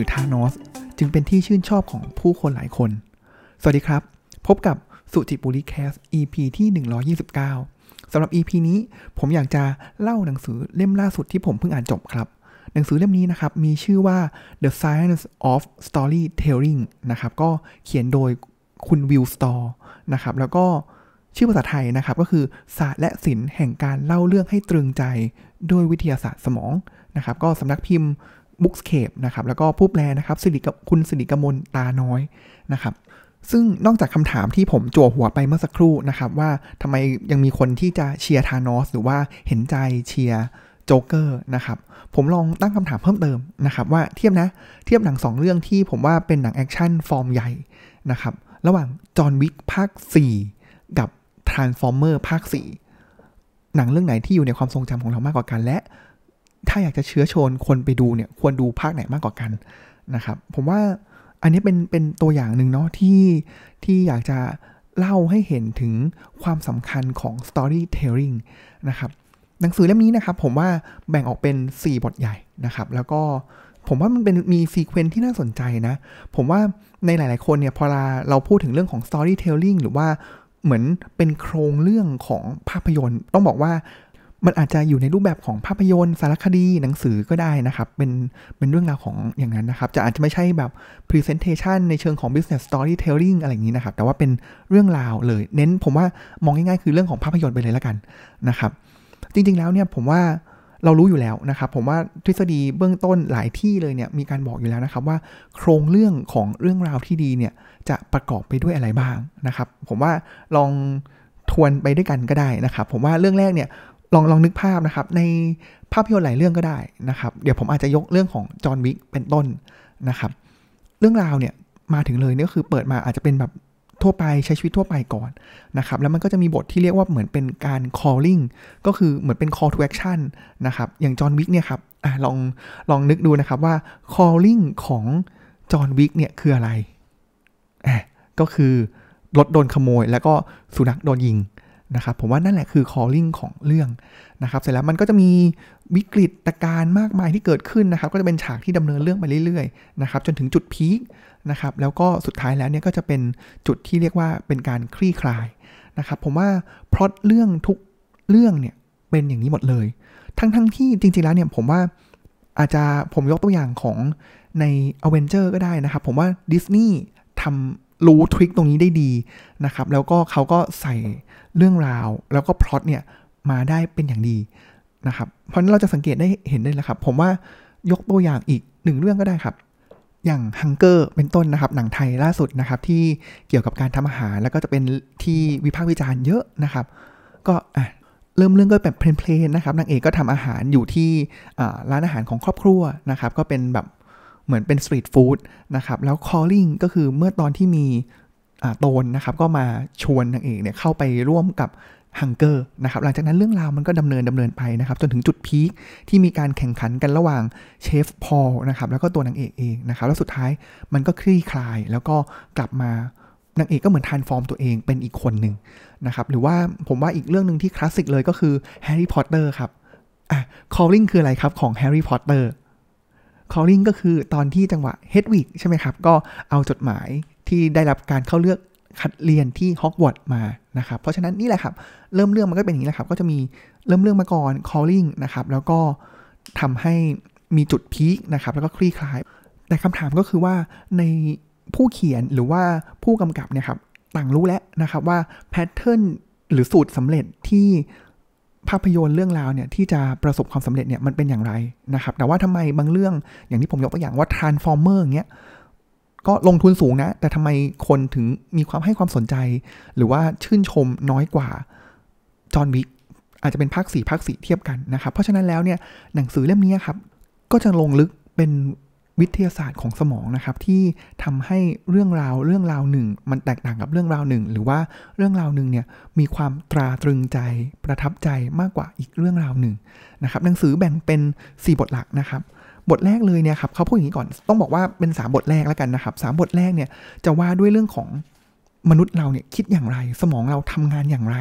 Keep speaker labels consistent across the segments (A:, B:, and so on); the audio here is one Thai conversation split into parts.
A: รือธานอสจึงเป็นที่ชื่นชอบของผู้คนหลายคน สวัสดีครับ พบกับสุจิบุริแคส EP ที่ 129สำหรับ EP นี้ผมอยากจะเล่าหนังสือเล่มล่าสุดที่ผมเพิ่งอ่านจบครับ หนังสือเล่มนี้นะครับ มีชื่อว่า The Science of Storytelling นะครับ ก็เขียนโดยคุณวิลสตอร์นะครับ แล้วก็ชื่อภาษาไทยนะครับ ก็คือศาสตร์และศิลป์แห่งการเล่าเรื่องให้ตรึงใจด้วยวิทยาศาสตร์สมองนะครับ ก็สำนักพิมพ์ Bookscape นะครับแล้วก็ผู้แปลนะครับสิริคุณสิริกมลตาน้อยนะครับซึ่งนอกจากคำถามที่ผมจั่วหัวไปเมื่อสักครู่นะครับว่าทำไมยังมีคนที่จะเชียร์ธานอสหรือว่าเห็นใจเชียร์โจ๊กเกอร์นะครับผมลองตั้งคำถามเพิ่มเติมนะครับว่าเทียบนะเทียบหนังสองเรื่องที่ผมว่าเป็นหนังแอคชั่นฟอร์มใหญ่นะครับระหว่างจอห์นวิกภาค 4 กับ Transformer ภาค 4 หนังเรื่องไหนที่อยู่ในความทรงจำของเรามากกว่ากันและ ถ้าอยากจะเชื้อชวนคนไปดูเนี่ยควรดูภาคไหนมากกว่ากันนะครับ ผมว่าอันนี้เป็นเป็นตัวอย่างหนึ่งเนาะที่ที่อยากจะเล่าให้เห็นถึงความสำคัญของ storytelling นะครับหนังสือเล่มนี้นะครับ ผมว่าแบ่งออกเป็น 4 บทใหญ่นะครับ แล้วก็ผมว่ามันเป็นมีซีเควนซ์ที่น่าสนใจนะ ผมว่าในหลาย ๆ คนเนี่ยพอเราพูดถึงเรื่องของ storytelling หรือว่าเหมือนเป็นโครงเรื่องของภาพยนตร์ ต้องบอกว่า มันอาจจะอยู่ในรูปแบบของภาพยนตร์สารคดีหนังสือก็ได้นะครับ เป็นเป็นเรื่องราวของอย่างนั้นนะครับ จะอาจจะไม่ใช่แบบ presentation ในเชิงของ business storytelling อะไรอย่างนี้นะครับ แต่ว่าเป็นเรื่องราวเลย เน้นผมว่ามองง่ายๆ คือเรื่องของภาพยนตร์ไปเลยแล้วกันนะครับ จริงๆแล้วเนี่ยผมว่าเรารู้อยู่แล้วนะครับ ผมว่าทฤษฎีเบื้องต้นหลายที่เลยเนี่ยมีการบอกอยู่แล้วนะครับว่าโครงเรื่องของเรื่องราวที่ดีเนี่ยจะประกอบไปด้วยอะไรบ้างนะครับ ผมว่าลองทวนไปด้วยกันก็ได้นะครับ ผมว่าเรื่องแรกเนี่ย ลองลองนึกภาพนะครับ ในภาพยนตร์หลายเรื่องก็ได้นะครับ เดี๋ยวผมอาจจะยกเรื่องของจอห์นวิกเป็นต้นนะครับ เรื่องราวเนี่ยมาถึงเลยนี่ก็คือเปิดมาอาจจะเป็นแบบทั่วไปใช้ชีวิตทั่วไปก่อนนะครับ แล้วมันก็จะมีบทที่เรียกว่าเหมือนเป็นการ calling ก็คือเหมือนเป็น call to action นะครับ อย่างจอห์นวิกเนี่ยครับอลองลองนึกดูนะครับว่า calling ของจอห์นวิกเนี่ยคืออะไระก็คือรถโดนขโมยแล้วก็สุนัขโดนยิง นะครับผมว่านั่นแหละคือ calling ของเรื่องนะครับเสร็จแล้วมันก็จะมีวิกฤตการณ์มากมายที่เกิดขึ้นนะครับก็จะเป็นฉากที่ดำเนินเรื่องไปเรื่อยๆนะครับจนถึงจุดพีคนะครับแล้วก็สุดท้ายแล้วเนี่ยก็จะเป็นจุดที่เรียกว่าเป็นการคลี่คลายนะครับผมว่าพล็อตเรื่องทุกเรื่องเนี่ยเป็นอย่างนี้หมดเลย ทั้งๆทที่จริงๆแล้วเนี่ยผมว่าอาจจะผมยกตัวอย่างของใน a v e n g e r ก็ได้นะครับ ผมว่าดิสนีย์ทำ รู้ทริคตรงนี้ได้ดีนะครับ แล้วก็เขาก็ใส่เรื่องราว แล้วก็พล็อตเนี่ยมาได้เป็นอย่างดีนะครับ เพราะนั้นเราจะสังเกตได้เห็นได้เลยครับ ผมว่ายกตัวอย่างอีกหนึ่งเรื่องก็ได้ครับ อย่างฮังเกอร์เป็นต้นนะครับ หนังไทยล่าสุดนะครับ ที่เกี่ยวกับการทำอาหาร แล้วก็จะเป็นที่วิพากษ์วิจารณ์เยอะนะครับ ก็อะเริ่มเรื่องก็แบบ plain ๆนะครับนางเอกก็ทำอาหารอยู่ที่ร้านอาหารของครอบครัวนะครับ ก็เป็นแบบ เหมือนเป็นสตรีทฟู้ดนะครับ แล้ว calling ก็คือเมื่อตอนที่มีโทนนะครับ ก็มาชวนนางเอกเนี่ยเข้าไปร่วมกับฮังเกอร์นะครับหลังจากนั้นเรื่องราวมันก็ดำเนินดำเนินไปนะครับ จนถึงจุดพีคที่มีการแข่งขันกันระหว่างเชฟพอลนะครับแล้วก็ตัวนางเอกเองนะครับ แล้วสุดท้ายมันก็คลี่คลายแล้วก็กลับมานางเอกก็เหมือน transform ตัวเองเป็นอีกคนหนึ่งนะครับ หรือว่าผมว่าอีกเรื่องหนึ่งที่คลาสสิกเลยก็คือแฮร์รี่พอตเตอร์ครับอะ calling คืออะไรครับของแฮร์รี่พอตเตอร์ calling ก็คือตอนที่จังหวะเฮดวิกใช่ไหมครับ ก็เอาจดหมายที่ได้รับการเข้าเลือกคัดเรียนที่ฮอกวอตส์มานะครับ เพราะฉะนั้นนี่แหละครับ เริ่มเรื่องมันก็เป็นอย่างนี้แหละครับ ก็จะมีเริ่มเรื่องมาก่อน calling นะครับ แล้วก็ทำให้มีจุดพีคนะครับ แล้วก็คลี่คลาย แต่คำถามก็คือว่าในผู้เขียนหรือว่าผู้กำกับเนี่ยครับ ต่างรู้แล้วนะครับว่าแพทเทิร์นหรือสูตรสำเร็จที่ ภาพยนตร์เรื่องราวเนี่ยที่จะประสบความสำเร็จเนี่ยมันเป็นอย่างไรนะครับ แต่ว่าทำไมบางเรื่องอย่างที่ผมยกตัวอย่างว่า Transformer อย่างเงี้ยก็ลงทุนสูงนะ แต่ทำไมคนถึงมีความให้ความสนใจ หรือว่าชื่นชมน้อยกว่าจอห์นวิกอาจจะเป็นภาคสี่ภาคสี่เทียบกันนะครับ เพราะฉะนั้นแล้วเนี่ยหนังสือเล่มนี้ครับ ก็จะลงลึกเป็น วิทยาศาสตร์ของสมองนะครับที่ทำให้เรื่องราวเรื่องราวหนึ่ง มันแตกต่างกับเรื่องราวหนึ่ง หรือว่าเรื่องราวหนึ่งเนี่ยมีความตราตรึงใจประทับใจมากกว่าอีกเรื่องราวหนึ่งนะครับหนังสือแบ่งเป็น 4 บทหลักนะครับบทแรกเลยเนี่ยครับเขาพูดอย่างนี้ก่อนต้องบอกว่าเป็น 3 บทแรกแล้วกันนะครับสบทแรกเนี่ยจะว่าด้วยเรื่องของ มนุษย์เราเนี่ยคิดอย่างไร สมองเราทำงานอย่างไร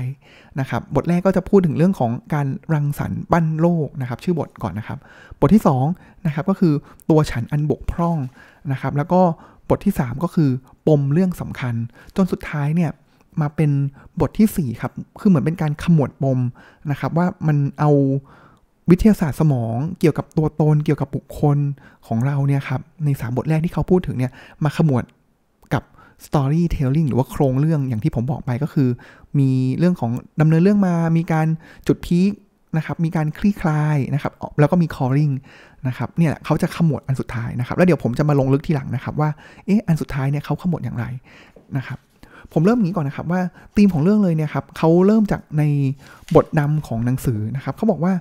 A: นะครับบทแรกก็จะพูดถึงเรื่องของการรังสรรค์ปั้นโลกนะครับชื่อบทก่อนนะครับ บทที่2นะครับก็คือตัวฉันอันบกพร่องนะครับแล้วก็บทที่ 3 ก็คือปมเรื่องสำคัญ จนสุดท้ายเนี่ยมาเป็นบทที่ 4 ครับ คือเหมือนเป็นการขมวดปมนะครับว่ามันเอาวิทยาศาสตร์สมองเกี่ยวกับตัวตนเกี่ยวกับบุคคลของเราเนี่ยครับในสามบทแรกที่เขาพูดถึงเนี่ยมาขมวด storytelling หรือว่าโครงเรื่องอย่างที่ผมบอกไปก็คือ มีเรื่องของดำเนินเรื่องมา มีการจุดพีคนะครับ มีการคลี่คลายนะครับ แล้วก็มี calling นะครับเนี่ยเขาจะขมวดอันสุดท้ายนะครับ แล้วเดี๋ยวผมจะมาลงลึกทีหลังนะครับว่าเอ๊ะอันสุดท้ายเนี่ยเขาขมวดอย่างไรนะครับผมเริ่มนี้ก่อนนะครับว่าธีมของเรื่องเลยเนี่ยครับเขาเริ่มจากในบทนำของหนังสือนะครับเขาบอกว่า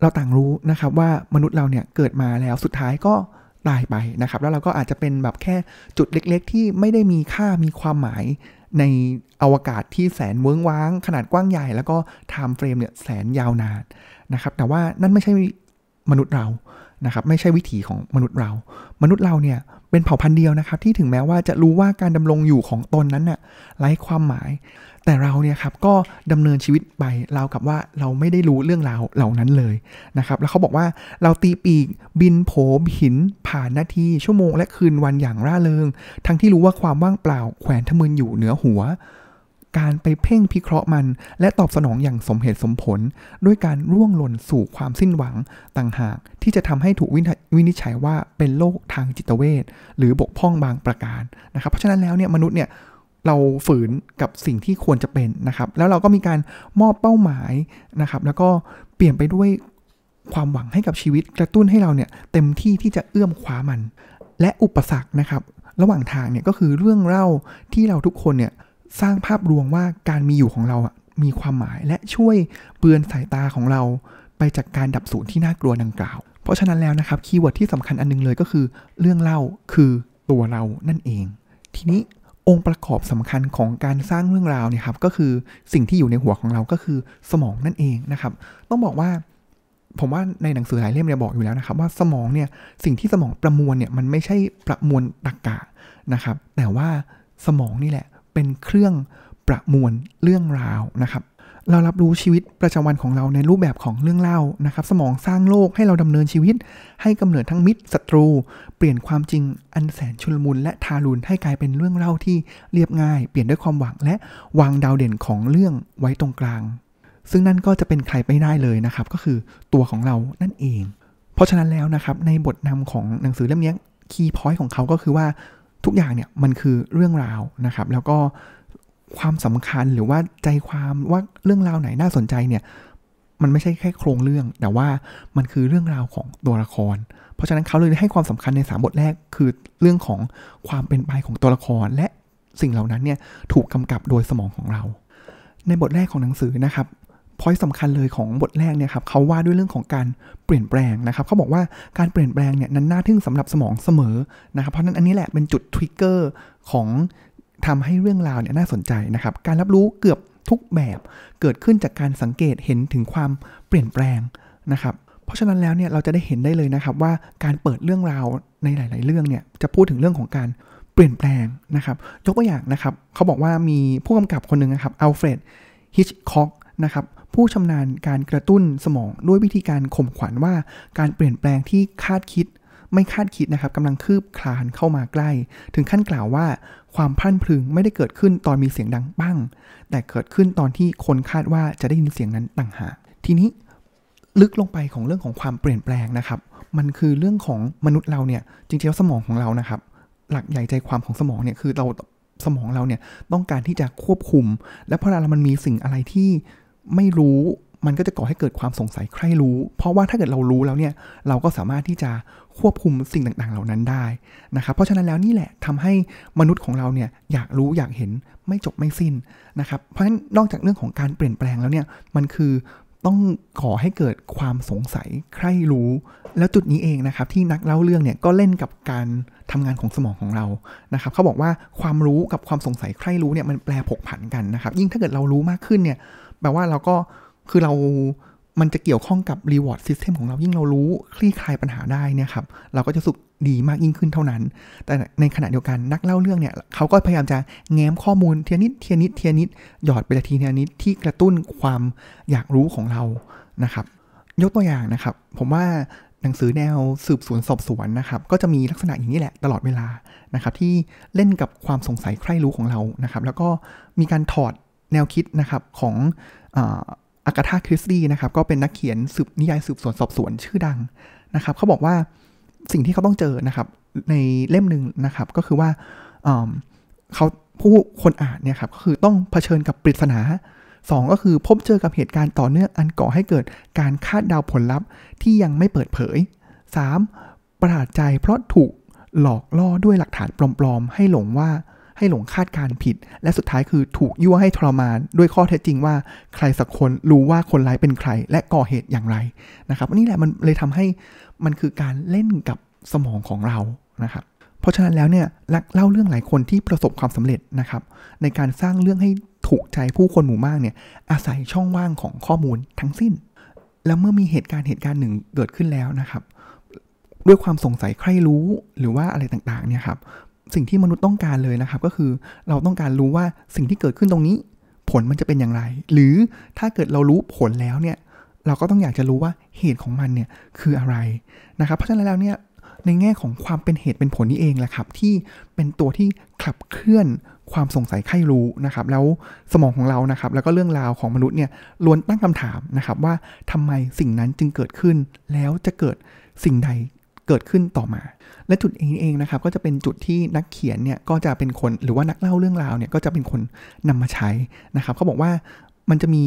A: เราต่างรู้นะครับว่ามนุษย์เราเนี่ยเกิดมาแล้วสุดท้ายก็ ตายไปนะครับ แล้วเราก็อาจจะเป็นแบบแค่จุดเล็กๆ ที่ไม่ได้มีค่ามีความหมายในอวกาศที่แสนเวิ้งว้าง ขนาดกว้างใหญ่ แล้วก็ timeframe เนี่ยแสนยาวนานนะครับ แต่ว่านั่นไม่ใช่มนุษย์เรานะครับไม่ใช่วิถีของมนุษย์เรา มนุษย์เราเนี่ยเป็นเผ่าพันธุ์เดียวนะครับ ที่ถึงแม้ว่าจะรู้ว่าการดำรงอยู่ของตนนั้นน่ะไร้ความหมาย แต่เราเนี่ยครับก็ดำเนินชีวิตไปราวกับว่าเราไม่ได้รู้เรื่องราวเหล่านั้นเลยนะครับ แล้วเขาบอกว่าเราตีปีกบินโผบหินผ่านนาทีชั่วโมง และคืนวันอย่างร่าเริง ทั้งที่รู้ว่าความว่างเปล่าแขวนทะมึนอยู่เหนือหัว การไปเพ่งพิเคราะห์มัน และตอบสนองอย่างสมเหตุสมผล ด้วยการร่วงหล่นสู่ความสิ้นหวังต่างหาก ที่จะทำให้ถูกวินิจฉัยว่าเป็นโรคทางจิตเวชหรือบกพร่องบางประการนะครับ เพราะฉะนั้นแล้วเนี่ยมนุษย์เนี่ย เราฝืนกับสิ่งที่ควรจะเป็นนะครับ แล้วเราก็มีการมอบเป้าหมายนะครับ แล้วก็เปลี่ยนไปด้วยความหวังให้กับชีวิตกระตุ้นให้เราเนี่ยเต็มที่ที่จะเอื้อมคว้ามัน และอุปสรรคนะครับ ระหว่างทางเนี่ยก็คือเรื่องเล่าที่เราทุกคนเนี่ยสร้างภาพรวมว่าการมีอยู่ของเราอะมีความหมายและช่วยเบือนสายตาของเรา ไปจากการดับสูญที่น่ากลัวดังกล่าว เพราะฉะนั้นแล้วนะครับ keyword ที่สำคัญอันนึงเลยก็คือ เรื่องเล่าคือตัวเรานั่นเอง ทีนี้ องค์ประกอบสำคัญของการสร้างเรื่องราวเนี่ยครับก็คือสิ่งที่อยู่ในหัวของเราก็คือสมองนั่นเองนะครับ ต้องบอกว่าผมว่าในหนังสือหลายเล่มเนี่ยบอกอยู่แล้วนะครับว่าสมองเนี่ยสิ่งที่สมองประมวลเนี่ยมันไม่ใช่ประมวลตรรกะนะครับแต่ว่าสมองนี่แหละเป็นเครื่องประมวลเรื่องราวนะครับ เรารับรู้ชีวิตประจำวันของเราในรูปแบบของเรื่องเล่านะครับ สมองสร้างโลกให้เราดำเนินชีวิต ให้กำเนิดทั้งมิตรศัตรู เปลี่ยนความจริงอันแสนชุลมุนและทารุณให้กลายเป็นเรื่องเล่าที่เรียบง่าย เปลี่ยนด้วยความหวังและวางดาวเด่นของเรื่องไว้ตรงกลาง ซึ่งนั่นก็จะเป็นใครไม่ได้เลยนะครับ ก็คือตัวของเรานั่นเอง เพราะฉะนั้นแล้วนะครับในบทนำของหนังสือเล่มนี้คีย์พอยต์ของเขาก็คือว่าทุกอย่างเนี่ยมันคือเรื่องราวนะครับ แล้วก็ ความสำคัญหรือว่าใจความว่าเรื่องราวไหนน่าสนใจเนี่ย มันไม่ใช่แค่โครงเรื่อง แต่ว่ามันคือเรื่องราวของตัวละคร เพราะฉะนั้นเขาเลยให้ความสำคัญในสามบทแรกคือเรื่องของความเป็นไปของตัวละคร และสิ่งเหล่านั้นเนี่ยถูกกำกับโดยสมองของเรา ในบทแรกของหนังสือนะครับ point สำคัญเลยของบทแรกเนี่ยครับเขาว่าด้วยเรื่องของการเปลี่ยนแปลงนะครับเขาบอกว่าการเปลี่ยนแปลงเนี่ยนั้นน่าทึ่งสำหรับสมองเสมอนะครับเพราะนั้นอันนี้แหละเป็นจุด triggerของ ทำให้เรื่องราวเนี่ยน่าสนใจนะครับ การรับรู้เกือบทุกแบบเกิดขึ้นจากการสังเกตเห็นถึงความเปลี่ยนแปลงนะครับเพราะฉะนั้นแล้วเนี่ยเราจะได้เห็นได้เลยนะครับว่าการเปิดเรื่องราวในหลาย ๆ เรื่องเนี่ยจะพูดถึงเรื่องของการเปลี่ยนแปลงนะครับยกตัวอย่างนะครับเขาบอกว่ามีผู้กำกับคนหนึ่งนะครับอัลเฟรดฮิชคอกนะครับผู้ชำนาญการกระตุ้นสมองด้วยวิธีการข่มขวัญว่าการเปลี่ยนแปลงที่คาดคิด ไม่คาดคิดนะครับกำลังคืบคลานเข้ามาใกล้ ถึงขั้นกล่าวว่าความพลั่นพลึงไม่ได้เกิดขึ้นตอนมีเสียงดังปั้งแต่เกิดขึ้นตอนที่คนคาดว่าจะได้ยินเสียงนั้นต่างหากทีนี้ลึกลงไปของเรื่องของความเปลี่ยนแปลงนะครับ มันคือเรื่องของมนุษย์เราเนี่ยจริงๆแล้วสมองของเรานะครับ หลักใหญ่ใจความของสมองเนี่ยคือเราสมองเราเนี่ยต้องการที่จะควบคุม และพอเรามันมีสิ่งอะไรที่ไม่รู้ มันก็จะก่อให้เกิดความสงสัยใครรู้ เพราะว่าถ้าเกิดเรารู้แล้วเนี่ย เราก็สามารถที่จะควบคุมสิ่งต่างๆ เหล่านั้นได้นะครับ เพราะฉะนั้นแล้วนี่แหละทำให้มนุษย์ของเราเนี่ยอยากรู้อยากเห็นไม่จบไม่สิ้นนะครับ เพราะฉะนั้นนอกจากเรื่องของการเปลี่ยนแปลงแล้วเนี่ยมันคือต้องขอให้เกิดความสงสัยใครรู้ แล้วจุดนี้เองนะครับที่นักเล่าเรื่องเนี่ยก็เล่นกับการทำงานของสมองของเรานะครับเขาบอกว่าความรู้กับความสงสัยใครรู้เนี่ยมันแปลผกผันกันนะครับ ยิ่งถ้าเกิดเรารู้มากขึ้นเนี่ยแปลว่าเราก็ คือเรามันจะเกี่ยวข้องกับ reward system ของเรายิ่งเรารู้คลี่คลายปัญหาได้เนี่ยครับเราก็จะสุขดีมากยิ่งขึ้นเท่านั้น แต่ในขณะเดียวกันนักเล่าเรื่องเนี่ยเขาก็พยายามจะแง้มข้อมูลเทียนิดเทียนิดเทียนิดหยอดไปทีเทียนิดที่กระตุ้นความอยากรู้ของเรานะครับยกตัวอย่างนะครับ ผมว่าหนังสือแนวสืบสวนสอบสวนนะครับ ก็จะมีลักษณะอย่างนี้แหละตลอดเวลานะครับ ที่เล่นกับความสงสัยใคร่รู้ของเรานะครับ แล้วก็มีการถอดแนวคิดนะครับของ อากาธาคริสตี้นะครับก็เป็นนักเขียนสืบนิยายสืบสวนสอบสวนชื่อดังนะครับเขาบอกว่าสิ่งที่เขาต้องเจอนะครับในเล่มหนึ่งนะครับก็คือว่าเขาผู้คนอ่านเนี่ยครับก็คือต้องเผชิญกับปริศนา 2 ก็คือพบเจอกับเหตุการณ์ต่อเนื่องอันก่อให้เกิดการคาดเดาผลลัพธ์ที่ยังไม่เปิดเผย 3. ประหลาดใจเพราะถูกหลอกล่อด้วยหลักฐานปลอมๆ ให้หลงว่า ให้หลงคาดการผิด และสุดท้ายคือถูกยั่วให้ทรมานด้วยข้อเท็จจริงว่าใครสักคนรู้ว่าคนร้ายเป็นใคร และก่อเหตุอย่างไรนะครับนี่แหละมันเลยทำให้มันคือการเล่นกับสมองของเรานะครับเพราะฉะนั้นแล้วเนี่ยเล่าเรื่องหลายคนที่ประสบความสำเร็จนะครับ ในการสร้างเรื่องให้ถูกใจผู้คนหมู่มากเนี่ยอาศัยช่องว่างของข้อมูลทั้งสิ้น แล้วเมื่อมีเหตุการณ์เหตุการณ์หนึ่งเกิดขึ้นแล้วนะครับ ด้วยความสงสัยใครรู้หรือว่าอะไรต่างๆเนี่ยครับ สิ่งที่มนุษย์ต้องการเลยนะครับ ก็คือเราต้องการรู้ว่าสิ่งที่เกิดขึ้นตรงนี้ ผลมันจะเป็นอย่างไร หรือถ้าเกิดเรารู้ผลแล้วเนี่ยเราก็ต้องอยากจะรู้ว่าเหตุของมันเนี่ยคืออะไรนะครับ เพราะฉะนั้นแล้วเนี่ยในแง่ของความเป็นเหตุเป็นผลนี่เองแหละครับ ที่เป็นตัวที่ขับเคลื่อนความสงสัยใครรู้นะครับ แล้วสมองของเรานะครับ แล้วก็เรื่องราวของมนุษย์เนี่ยล้วนตั้งคำถามนะครับ ว่าทำไมสิ่งนั้นจึงเกิดขึ้น แล้วจะเกิดสิ่งใด เกิดขึ้นต่อมา และจุดนี้เองนะครับก็จะเป็นจุดที่นักเขียนเนี่ยก็จะเป็นคนหรือว่านักเล่าเรื่องราวเนี่ยก็จะเป็นคนนำมาใช้นะครับเขาบอกว่ามันจะมี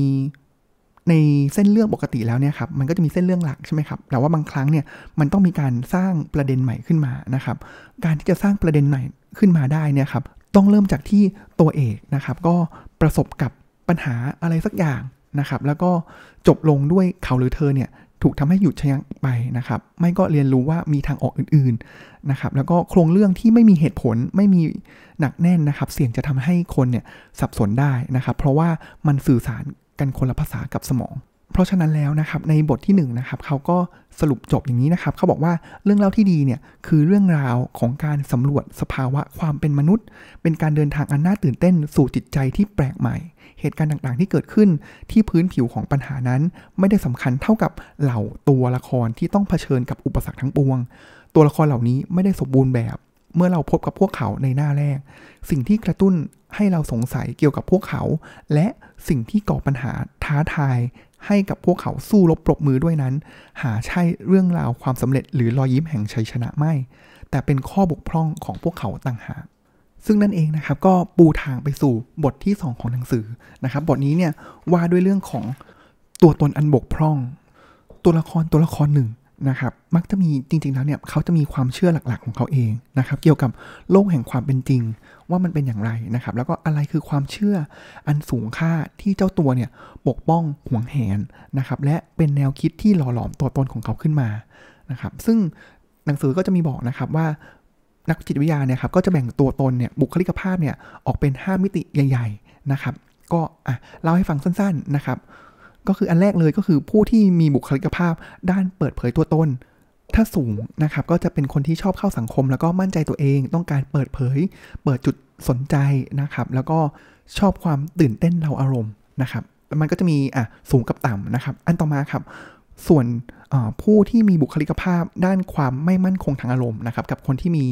A: ในเส้นเรื่องปกติแล้วเนี่ยครับมันก็จะมีเส้นเรื่องหลักใช่ไหมครับแต่ว่าบางครั้งเนี่ยมันต้องมีการสร้างประเด็นใหม่ขึ้นมานะครับการที่จะสร้างประเด็นใหม่ขึ้นมาได้เนี่ยครับต้องเริ่มจากที่ตัวเอกนะครับก็ประสบกับปัญหาอะไรสักอย่างนะครับแล้วก็จบลงด้วยเขาหรือเธอเนี่ย ถูกทำให้หยุดชะงักไปนะครับ ไม่ก็เรียนรู้ว่ามีทางออกอื่นๆนะครับ แล้วก็โครงเรื่องที่ไม่มีเหตุผลไม่มีหนักแน่นนะครับ เสี่ยงจะทำให้คนเนี่ยสับสนได้นะครับ เพราะว่ามันสื่อสารกันคนละภาษากับสมอง เพราะฉะนั้นแล้วนะครับในบทที่1นนะครับเขาก็สรุปจบอย่างนี้นะครับเขาบอกว่าเรื่องเล่าที่ดีเนี่ยคือเรื่องราวของการสำรวจสภาวะความเป็นมนุษย์ เป็นการเดินทางอันน่าตื่นเต้นสู่จิตใจที่แปลกใหม่ เหตุการณ์ต่างๆ ที่เกิดขึ้นที่พื้นผิวของปัญหานั้น ไม่ได้สำคัญเท่ากับเหล่าตัวละครที่ต้องเผชิญกับอุปสรรคทั้งปวง ตัวละครเหล่านี้ไม่ได้สมบูรณ์แบบ เมื่อเราพบกับพวกเขาในหน้าแรก สิ่งที่กระตุ้นให้เราสงสัยเกี่ยวกับพวกเขา และสิ่งที่ก่อปัญหาท้าทายให้กับพวกเขาสู้รบปรบมือด้วยนั้น หาใช่เรื่องราวความสำเร็จหรือรอยยิ้มแห่งชัยชนะไม่ แต่เป็นข้อบกพร่องของพวกเขาต่างหาก ซึ่งนั่นเองนะครับก็ปูทางไปสู่บทที่ 2 ของหนังสือนะครับ บทนี้เนี่ยว่าด้วยเรื่องของตัวตนอันบกพร่อง ตัวละครตัวละครหนึ่งนะครับ มักจะมีจริง ๆ แล้วเนี่ยเขาจะมีความเชื่อหลักๆ ของเขาเองนะครับ เกี่ยวกับโลกแห่งความเป็นจริง ว่ามันเป็นอย่างไรนะครับ แล้วก็อะไรคือความเชื่ออันสูงค่าที่เจ้าตัวเนี่ยปกป้องห่วงแหนนะครับ และเป็นแนวคิดที่หล่อหลอมตัวตนของเขาขึ้นมานะครับ ซึ่งหนังสือก็จะมีบอกนะครับว่า นักจิตวิทยาเนี่ยครับก็จะแบ่งตัวตนเนี่ยบุคลิกภาพเนี่ยออกเป็น 5 มิติใหญ่ ๆนะครับ ก็อะเล่าให้ฟังสั้นๆนะครับ ก็คืออันแรกเลยก็คือผู้ที่มีบุคลิกภาพด้านเปิดเผยตัวตน ถ้าสูงนะครับก็จะเป็นคนที่ชอบเข้าสังคม แล้วก็มั่นใจตัวเองต้องการเปิดเผย เปิดจุดสนใจนะครับ แล้วก็ชอบความตื่นเต้นเราอารมณ์นะครับมันก็จะมีอะสูงกับต่ำนะครับ อันต่อมาครับ ส่วนผู้ที่มีบุคลิกภาพด้านความไม่มั่นคงทางอารมณ์นะครับ กับคนที่มี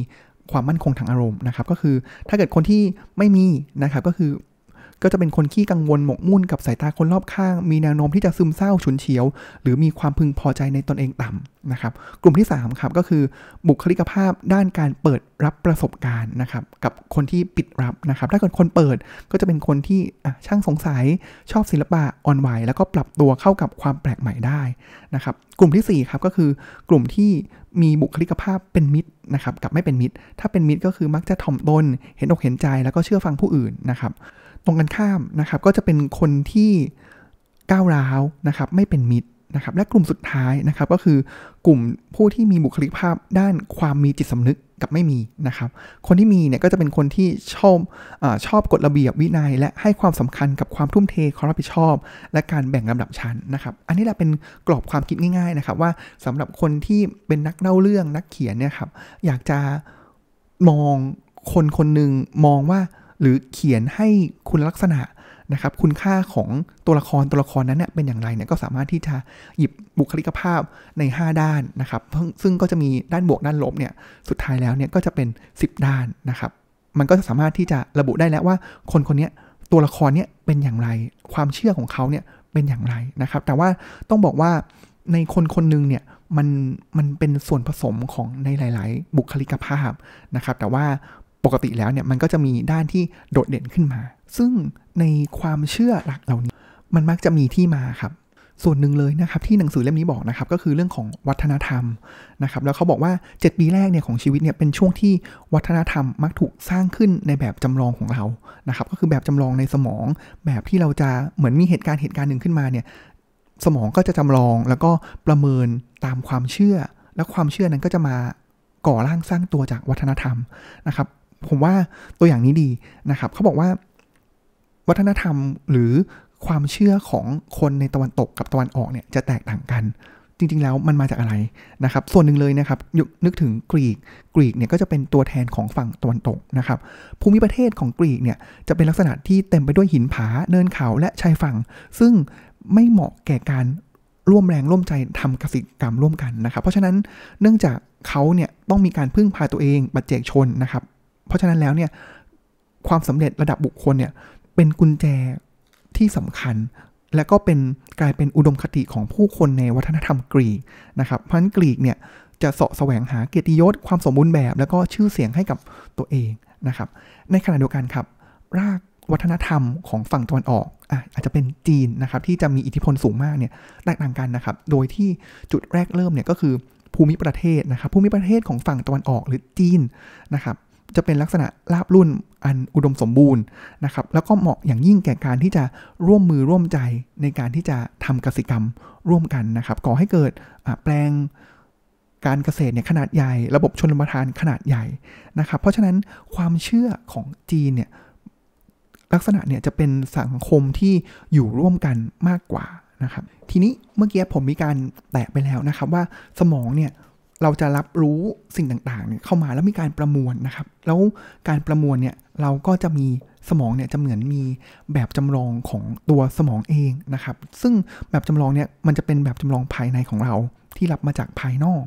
A: ความมั่นคงทางอารมณ์นะครับ ก็คือถ้าเกิดคนที่ไม่มีนะครับก็คือ ก็จะเป็นคนขี้กังวลหมกมุ่นกับสายตาคนรอบข้าง มีแนวโน้มที่จะซึมเศร้าฉุนเฉียว หรือมีความพึงพอใจในตนเองต่ำนะครับ กลุ่มที่3ครับก็คือบุคลิกภาพด้านการเปิดรับประสบการณ์นะครับ กับคนที่ปิดรับนะครับ ถ้าเกิดคนเปิดก็จะเป็นคนที่ช่างสงสัยชอบศิลปะอ่อนไหวแล้วก็ปรับตัวเข้ากับความแปลกใหม่ได้นะครับ กลุ่มที่4ครับก็คือกลุ่มที่มีบุคลิกภาพเป็นมิตรนะครับกับไม่เป็นมิตร ถ้าเป็นมิตรก็คือมักจะถ่อมตนเห็นอกเห็นใจแล้วก็เชื่อฟังผู้อื่นนะครับ ตรงกันข้ามนะครับ ก็จะเป็นคนที่ก้าวร้าวนะครับ ไม่เป็นมิตรนะครับ และกลุ่มสุดท้ายนะครับ ก็คือกลุ่มผู้ที่มีบุคลิกภาพด้านความมีจิตสำนึกกับไม่มีนะครับ คนที่มีเนี่ยก็จะเป็นคนที่ชอบอชอบกฎระเบียบวินัย และให้ความสำคัญกับความทุ่มเทความรับผิดชอบ และการแบ่งลำดับชั้นนะครับ อันนี้แหละเป็นกรอบความคิดง่าย ๆนะครับ ว่าสำหรับคนที่เป็นนักเล่าเรื่องนักเขียนเนี่ยครับอยากจะมองคนคนหนึ่งมองว่า หรือเขียนให้คุณลักษณะนะครับคุณค่าของตัวละครตัวละครนั้นเนี่ยเป็นอย่างไรเนี่ยก็สามารถที่จะหยิบบุคลิกภาพใน 5 ด้านนะครับซึ่งก็จะมีด้านบวกด้านลบเนี่ยสุดท้ายแล้วเนี่ยก็จะเป็น 10 ด้านนะครับ มันก็จะสามารถที่จะระบุได้แล้วว่าคนคนนี้ตัวละครเนี่ยเป็นอย่างไร ความเชื่อของเขาเนี่ยเป็นอย่างไรนะครับ แต่ว่าต้องบอกว่าในคนคนหนึ่งเนี่ยมันมันเป็นส่วนผสมของในหลาย ๆ บุคลิกภาพนะครับ แต่ว่า ปกติแล้วเนี่ยมันก็จะมีด้านที่โดดเด่นขึ้นมา ซึ่งในความเชื่อหลักเหล่านี้ มันมักจะมีที่มาครับ ส่วนหนึ่งเลยนะครับที่หนังสือเล่มนี้บอกนะครับก็คือเรื่องของวัฒนธรรมนะครับแล้วเขาบอกว่า 7 ปีแรกเนี่ยของชีวิตเนี่ยเป็นช่วงที่วัฒนธรรมมักถูกสร้างขึ้นในแบบจำลองของเรานะครับก็คือแบบจำลองในสมอง แบบที่เราจะเหมือนมีเหตุการณ์เหตุการณ์หนึ่งขึ้นมาเนี่ยสมองก็จะจำลองแล้วก็ประเมินตามความเชื่อ และความเชื่อนั้นก็จะมาก่อร่างสร้างตัวจากวัฒนธรรมนะครับ ผมว่าตัวอย่างนี้ดีนะครับเขาบอกว่า วัฒนธรรมหรือความเชื่อของคนในตะวันตกกับตะวันออกเนี่ยจะแตกต่างกัน จริง ๆ แล้วมันมาจากอะไรนะครับ ส่วนหนึ่งเลยนะครับนึกถึงกรีกกรีกเนี่ยก็จะเป็นตัวแทนของฝั่งตะวันตกนะครับ ภูมิประเทศของกรีกเนี่ยจะเป็นลักษณะที่เต็มไปด้วยหินผาเนินเขาและชายฝั่ง ซึ่งไม่เหมาะแก่การร่วมแรงร่วมใจทำกสิกรรมร่วมกันนะครับ เพราะฉะนั้นเนื่องจากเขาเนี่ยต้องมีการพึ่งพาตัวเองปัจเจกชนนะครับ เพราะฉะนั้นแล้วเนี่ยความสำเร็จระดับบุคคลเนี่ยเป็นกุญแจที่สำคัญ และก็เป็นกลายเป็นอุดมคติของผู้คนในวัฒนธรรมกรีกนะครับเพราะฉะนั้นกรีกเนี่ยจะเสาะแสวงหาเกียรติยศความสมบูรณ์แบบ แล้วก็ชื่อเสียงให้กับตัวเองนะครับ ในขณะเดียวกันครับ รากวัฒนธรรมของฝั่งตะวันออกอะอาจจะเป็นจีนนะครับที่จะมีอิทธิพลสูงมากเนี่ยแตกต่างกันนะครับ โดยที่จุดแรกเริ่มเนี่ยก็คือภูมิประเทศนะครับภูมิประเทศของฝั่งตะวันออกหรือจีนนะครับ จะเป็นลักษณะราบรุ่นอันอุดมสมบูรณ์นะครับแล้วก็เหมาะอย่างยิ่งแก่การที่จะร่วมมือร่วมใจในการที่จะทำกสิกรรมร่วมกันนะครับก่อให้เกิดแปลงการเกษตรเนี่ยขนาดใหญ่ ระบบชนประทานขนาดใหญ่นะครับ เพราะฉะนั้นความเชื่อของจีนเนี่ยลักษณะเนี่ยจะเป็นสังคมที่อยู่ร่วมกันมากกว่านะครับ ทีนี้เมื่อกี้ผมมีการแตะไปแล้วนะครับว่าสมองเนี่ย เราจะรับรู้สิ่งต่างๆเนี่ยเข้ามาแล้วมีการประมวลนะครับ แล้วการประมวลเนี่ยเราก็จะมีสมองเนี่ยจะเหมือนมีแบบจำลองของตัวสมองเองนะครับ ซึ่งแบบจำลองเนี่ยมันจะเป็นแบบจำลองภายในของเราที่รับมาจากภายนอก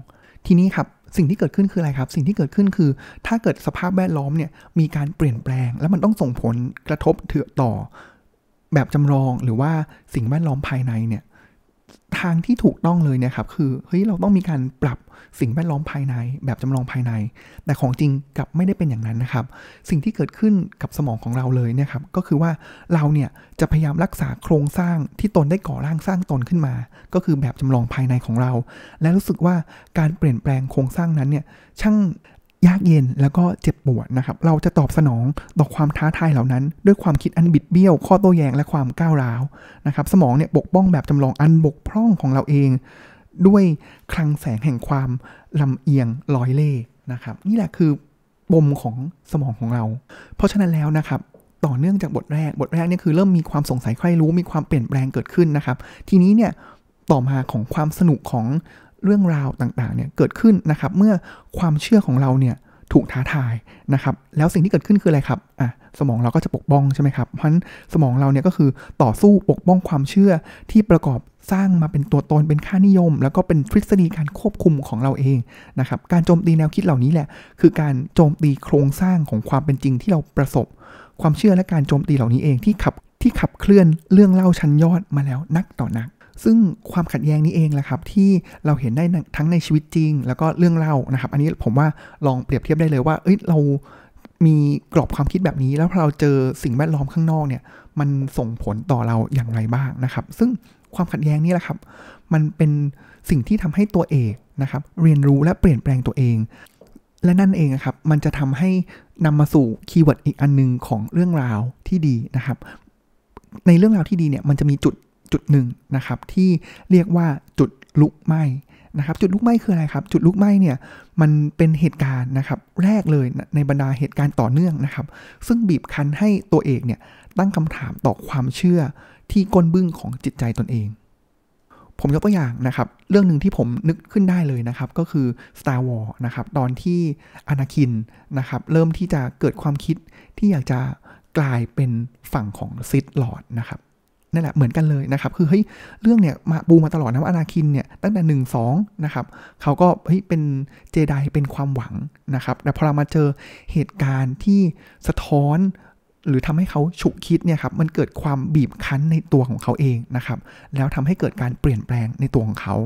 A: ทีนี้ครับสิ่งที่เกิดขึ้นคืออะไรครับ สิ่งที่เกิดขึ้นคือ ถ้าเกิดสภาพแวดล้อมเนี่ยมีการเปลี่ยนแปลง แล้วมันต้องส่งผลกระทบเถื่อต่อแบบจำลองหรือว่าสิ่งแวดล้อมภายในเนี่ย ทางที่ถูกต้องเลยเนี่ยครับคือเฮ้ยเราต้องมีการปรับสิ่งแวดล้อมภายใน แบบจำลองภายใน แต่ของจริงกลับไม่ได้เป็นอย่างนั้นนะครับ สิ่งที่เกิดขึ้นกับสมองของเราเลยเนี่ยครับก็คือว่าเราเนี่ยจะพยายามรักษาโครงสร้างที่ตนได้ก่อร่างสร้างตนขึ้นมา ก็คือแบบจำลองภายในของเรา และรู้สึกว่าการเปลี่ยนแปลงโครงสร้างนั้นเนี่ยช่าง ยากเย็นแล้วก็เจ็บปวดนะครับ เราจะตอบสนองต่อความท้าทายเหล่านั้น ด้วยความคิดอันบิดเบี้ยว ข้อโต้แย้งและความก้าวร้าวนะครับ สมองเนี่ยปกป้องแบบจำลองอันบกพร่องของเราเอง ด้วยคลังแสงแห่งความลำเอียงลอยเล่นะครับ นี่แหละคือปมของสมองของเรา เพราะฉะนั้นแล้วนะครับต่อเนื่องจากบทแรก บทแรกเนี่ยคือเริ่มมีความสงสัยใครรู้ มีความเปลี่ยนแปลงเกิดขึ้นนะครับ ทีนี้เนี่ยต่อมาของความสนุกของ เรื่องราวต่างๆเนี่ยเกิดขึ้นนะครับ เมื่อความเชื่อของเราเนี่ยถูกท้าทายนะครับ แล้วสิ่งที่เกิดขึ้นคืออะไรครับอะสมองเราก็จะปกป้องใช่ไหมครับเพราะฉะนั้นสมองเราเนี่ยก็คือต่อสู้ปกป้องความเชื่อที่ประกอบสร้างมาเป็นตัวตนเป็นค่านิยม แล้วก็เป็นทฤษฎีการควบคุมของเราเองนะครับการโจมตีแนวคิดเหล่านี้แหละ คือการโจมตีโครงสร้างของความเป็นจริงที่เราประสบ ความเชื่อและการโจมตีเหล่านี้เองที่ขับที่ขับเคลื่อนเรื่องเล่าชั้นยอดมาแล้วนักต่อนัก ซึ่งความขัดแย้งนี้เองแหละครับที่เราเห็นได้ทั้งในชีวิตจริง แล้วก็เรื่องเล่านะครับ อันนี้ผมว่าลองเปรียบเทียบได้เลยว่า เอ้ยเรามีกรอบความคิดแบบนี้ แล้วพอเราเจอสิ่งแวดล้อมข้างนอกเนี่ย มันส่งผลต่อเราอย่างไรบ้างนะครับ ซึ่งความขัดแย้งนี้แหละครับ มันเป็นสิ่งที่ทำให้ตัวเอกนะครับ เรียนรู้และเปลี่ยนแปลงตัวเอง และนั่นเองครับ มันจะทำให้นำมาสู่ keyword อีกอันนึงของเรื่องราวที่ดีนะครับ ในเรื่องราวที่ดีเนี่ย มันจะมีจุด จุดหนึ่งนะครับที่เรียกว่าจุดลุกไหม้นะครับจุดลุกไหม้คืออะไรครับ จุดลุกไหม้เนี่ยมันเป็นเหตุการณ์นะครับแรกเลยในบรรดาเหตุการณ์ต่อเนื่องนะครับ ซึ่งบีบคั้นให้ตัวเอกเนี่ยตั้งคำถามต่อความเชื่อที่ก้นบึ้งของจิตใจตนเอง ผมยกตัวอย่างนะครับ เรื่องหนึ่งที่ผมนึกขึ้นได้เลยนะครับ ก็คือ Star Wars นะครับตอนที่อนาคินนะครับเริ่มที่จะเกิดความคิดที่อยากจะกลายเป็นฝั่งของซิดลอร์ดนะครับ นั่นแหละเหมือนกันเลยนะครับ คือเฮ้ยเรื่องเนี่ยมาบูมาตลอดนะว่าอนาคินเนี่ยตั้งแต่หนึ่งสองนะครับเขาก็เฮ้ยเป็นเจไดเป็นความหวังนะครับแต่พอเรามาเจอเหตุการณ์ที่สะท้อนหรือทำให้เขาฉุกคิดเนี่ยครับมันเกิดความบีบคั้นในตัวของเขาเองนะครับแล้วทำให้เกิดการเปลี่ยนแปลงในตัวของเขา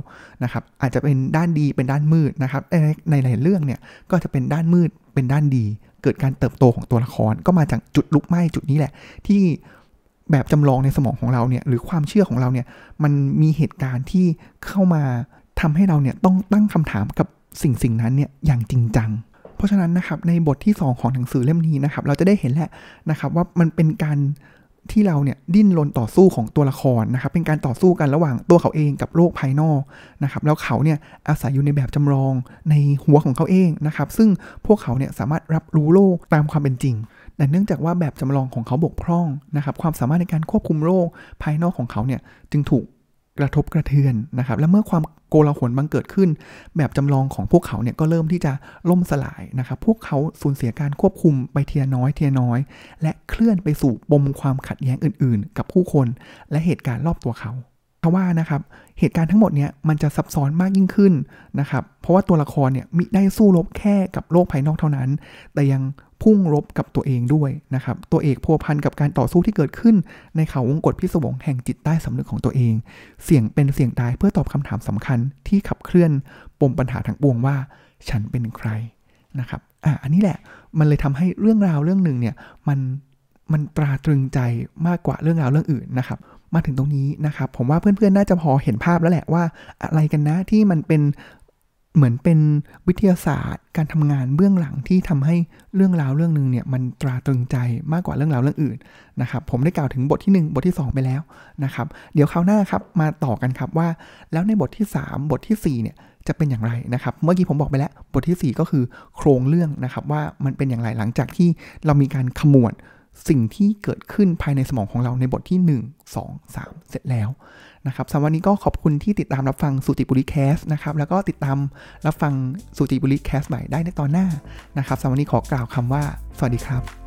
A: นะครับอาจจะเป็นด้านดีเป็นด้านมืดนะครับในในหลายเรื่องเนี่ยก็จะเป็นด้านมืดเป็นด้านดี เกิดการเติบโตของตัวละครก็มาจากจุดลุกไหม้จุดนี้แหละ ที่ แบบจำลองในสมองของเราเนี่ยหรือความเชื่อของเราเนี่ยมันมีเหตุการณ์ที่เข้ามาทำให้เราเนี่ยต้องตั้งคำถามกับสิ่งสิ่งนั้นเนี่ยอย่างจริงจัง เพราะฉะนั้นนะครับในบทที่ 2 ของหนังสือเล่มนี้นะครับเราจะได้เห็นแหละนะครับว่ามันเป็นการที่เราเนี่ยดิ้นรนต่อสู้ของตัวละครนะครับเป็นการต่อสู้กันระหว่างตัวเขาเองกับโลกภายนอกนะครับแล้วเขาเนี่ยอาศัยอยู่ในแบบจำลองในหัวของเขาเองนะครับซึ่งพวกเขาเนี่ยสามารถรับรู้โลกตามความเป็นจริง แต่เนื่องจากว่าแบบจำลองของเขาบกพร่องนะครับ ความสามารถในการควบคุมโรคภายนอกของเขาเนี่ยจึงถูกกระทบกระเทือนนะครับ และเมื่อความโกลาหลบังเกิดขึ้น แบบจำลองของพวกเขาเนี่ยก็เริ่มที่จะล่มสลายนะครับ พวกเขาสูญเสียการควบคุมไปเทียน้อยเทียน้อย และเคลื่อนไปสู่ปมความขัดแย้งอื่น ๆ กับผู้คน และเหตุการณ์รอบตัวเขา เพราะว่านะครับเหตุการณ์ทั้งหมดเนี้ยมันจะซับซ้อนมากยิ่งขึ้นนะครับเพราะว่าตัวละครเนี่ยมิได้สู้รบแค่กับโลกภายนอกเท่านั้น แต่ยังพุ่งรบกับตัวเองด้วยนะครับตัวเอกพัวพันกับการต่อสู้ที่เกิดขึ้น ในเขาวงกฏพิศวงแห่งจิตใต้สำนึกของตัวเอง เสี่ยงเป็นเสี่ยงตายเพื่อตอบคำถามสำคัญที่ขับเคลื่อนปมปัญหาทั้งปวงว่า ฉันเป็นใครนะครับอะอันนี้แหละมันเลยทำให้เรื่องราวเรื่องหนึ่งเนี่ยมันมันตราตรึงใจมากกว่าเรื่องราวเรื่องอื่นนะครับ มาถึงตรงนี้นะครับ ผมว่าเพื่อนๆ น่าจะพอเห็นภาพแล้วแหละว่า อะไรกันนะที่มันเป็นเหมือนเป็นวิทยาศาสตร์ การทำงานเบื้องหลังที่ทำให้เรื่องราวเรื่องหนึ่งเนี่ยมันตราตรึงใจมากกว่าเรื่องราวเรื่องอื่นนะครับผมได้กล่าวถึงบทที่ 1 บทที่ 2 ไปแล้วนะครับ เดี๋ยวคราวหน้าครับมาต่อกันครับว่า แล้วในบทที่ 3 บทที่4เนี่ยจะเป็นอย่างไรนะครับ เมื่อกี้ผมบอกไปแล้วบทที่ 4 ก็คือโครงเรื่องนะครับว่ามันเป็นอย่างไรหลังจากที่เรามีการขมวด สิ่งที่เกิดขึ้นภายในสมองของเราในบทที่ 1 2 3 เสร็จแล้วนะครับสำหรับวันนี้ก็ขอบคุณที่ติดตามรับฟังสุจิปุลิ Cast นะครับ แล้วก็ติดตามรับฟังสุจิปุลิ Cast ใหม่ได้ในตอนหน้านะครับสำหรับวันนี้ขอกล่าวคำว่า สวัสดีครับ